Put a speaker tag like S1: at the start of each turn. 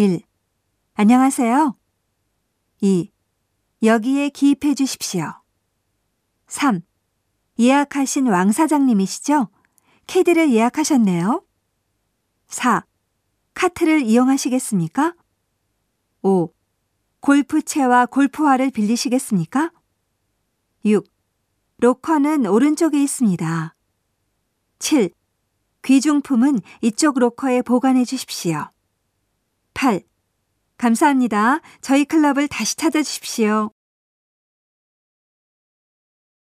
S1: 1. 안녕하세요. 2. 여기에 기입해 주십시오. 3. 예약하신 왕 사장님이시죠? 캐디를 예약하셨네요. 4. 카트를 이용하시겠습니까? 5. 골프채와 골프화를 빌리시겠습니까? 6. 로커는 오른쪽에 있습니다. 7. 귀중품은 이쪽 로커에 보관해 주십시오. 8. 감사합니다. 저희 클럽을 다시 찾아주십시오.